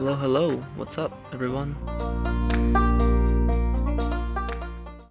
Hello, hello. What's up, everyone?